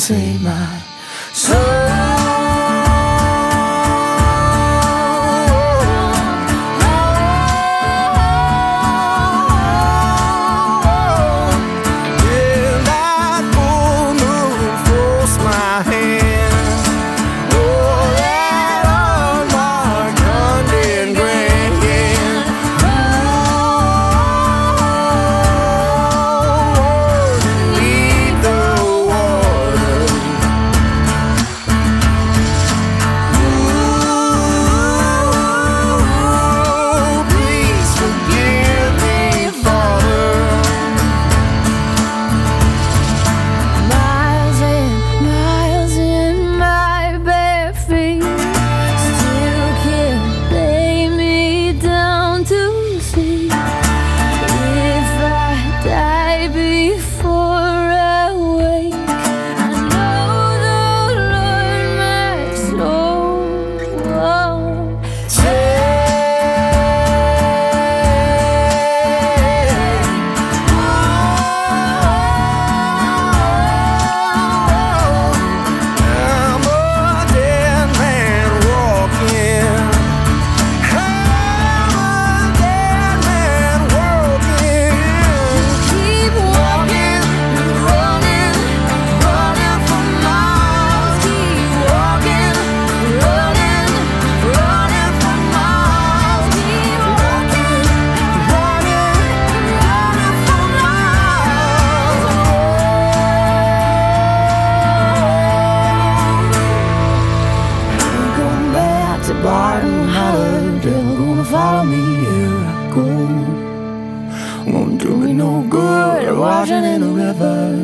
醉吗 washing in the river.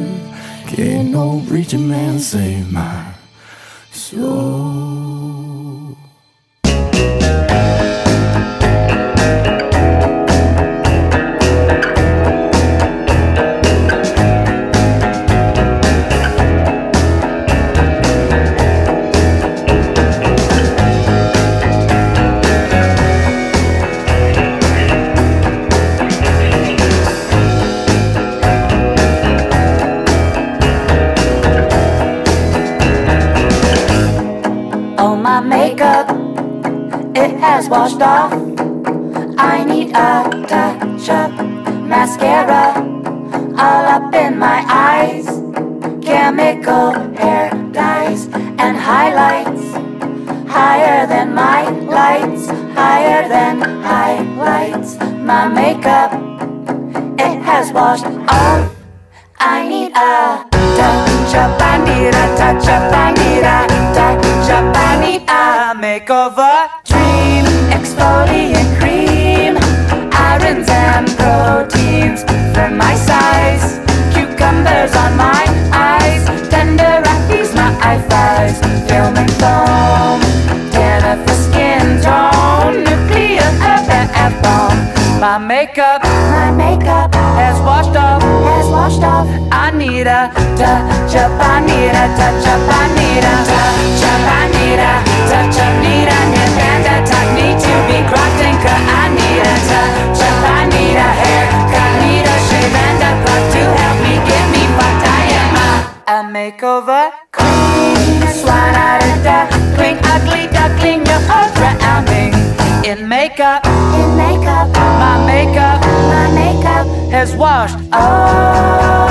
Can't no preacher man save my soul. washed off. I need a touch up, mascara all up in my eyes, chemical hair dyes and highlights higher than my lights, higher than highlights. My makeup it has washed off. I need a touch up, I need a touch up, I need a touch up, I need a makeover. proteins for my size. Cucumbers on my eyes, tender rappies, my eye fries. Film and foam, tanner for skin tone, nuclear bomb. My makeup, my makeup has washed off, has washed off. I need a touch up, I need a touch up, I need a touch up, I need a touch up, need a new panda type, need to be cropped and cut. I need a touch. makeover. Clean, slide out of duck, clean, ugly duckling, you're all drowning in makeup. In makeup, my makeup, my makeup has washed. Oh.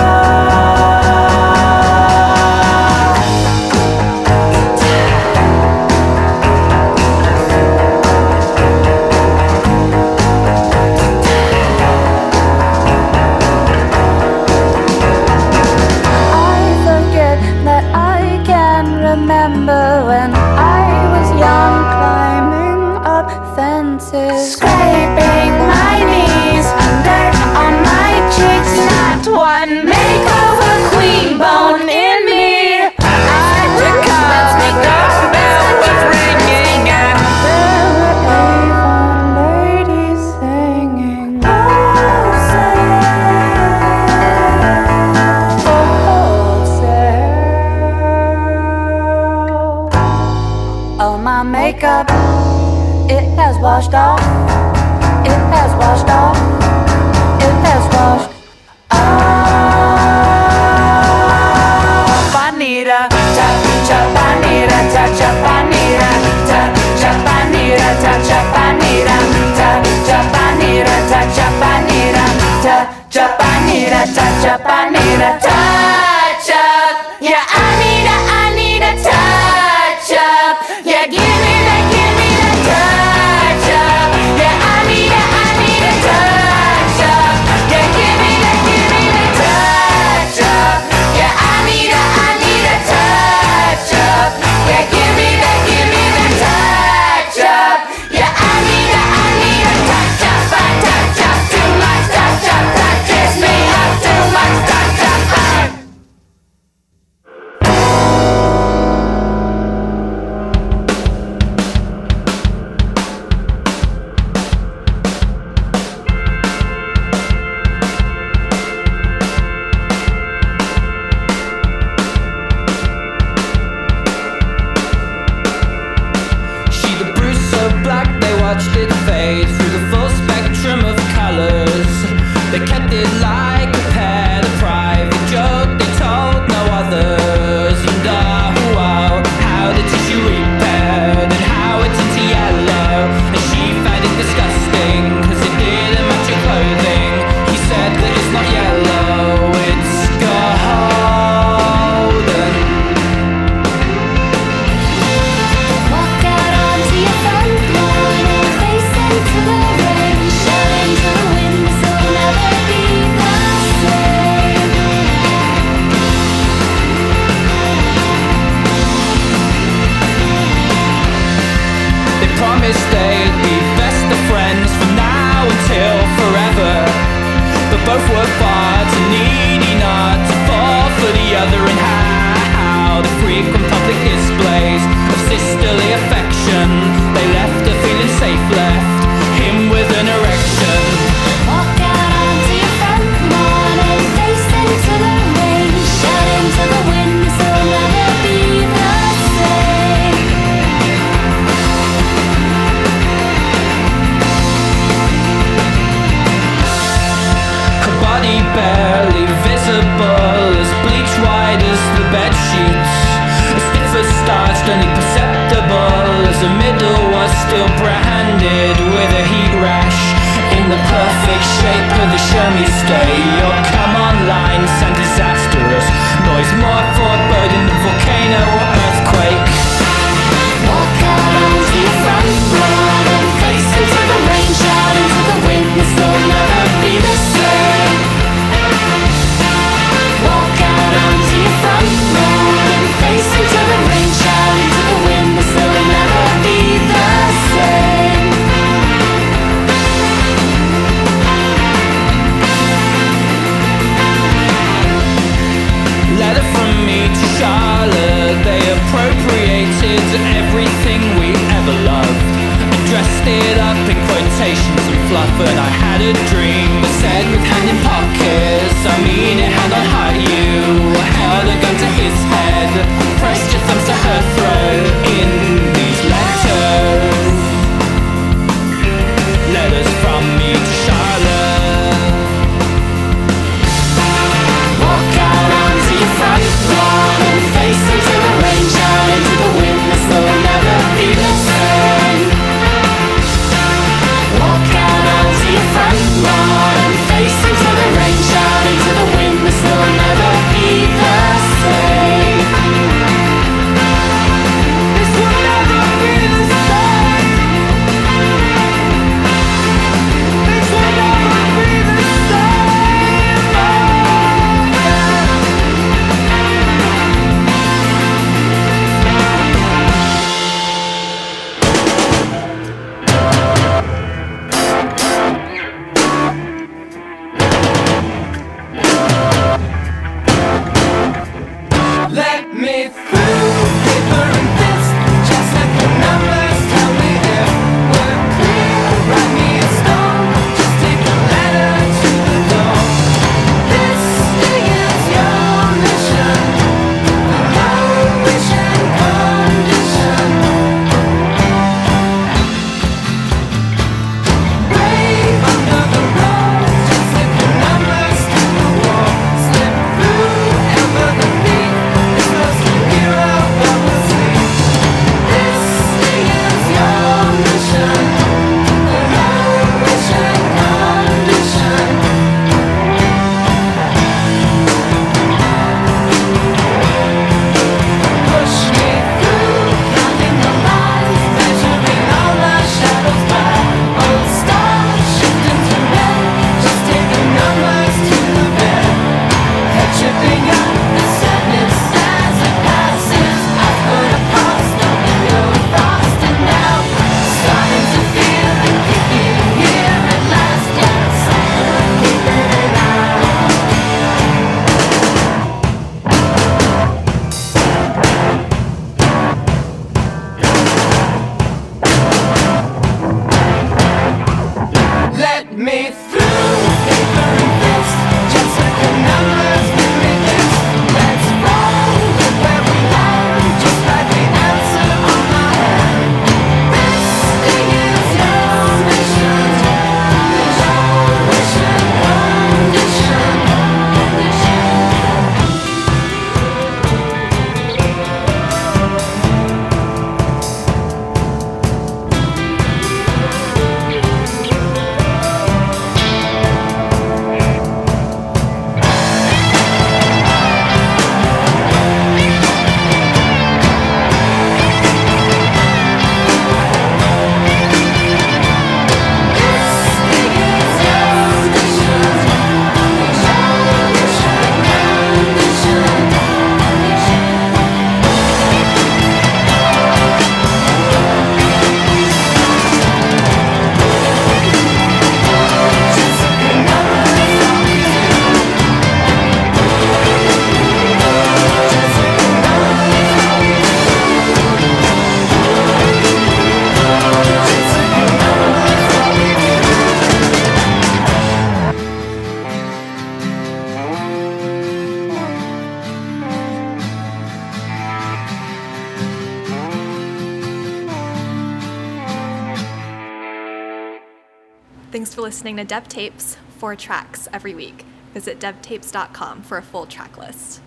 makeup. It has washed off. It has washed off. It has washed off. I need a touch up. I need a touch up. I need a touch up. I need a touch up. I need a touch up. I need a touch up. I need a touch up. I need a touch up. I need a touch up. watched it fade both work far too needy not to fall for the other and how the frequent public displays of sisterly affection The middle was still branded with a heat rash. In the perfect shape of the Show Me State Your come online sound disastrous. Noise more foreboding the volcano myth. Listening to Dev Tapes, four tracks every week. Visit devtapes.com for a full track list.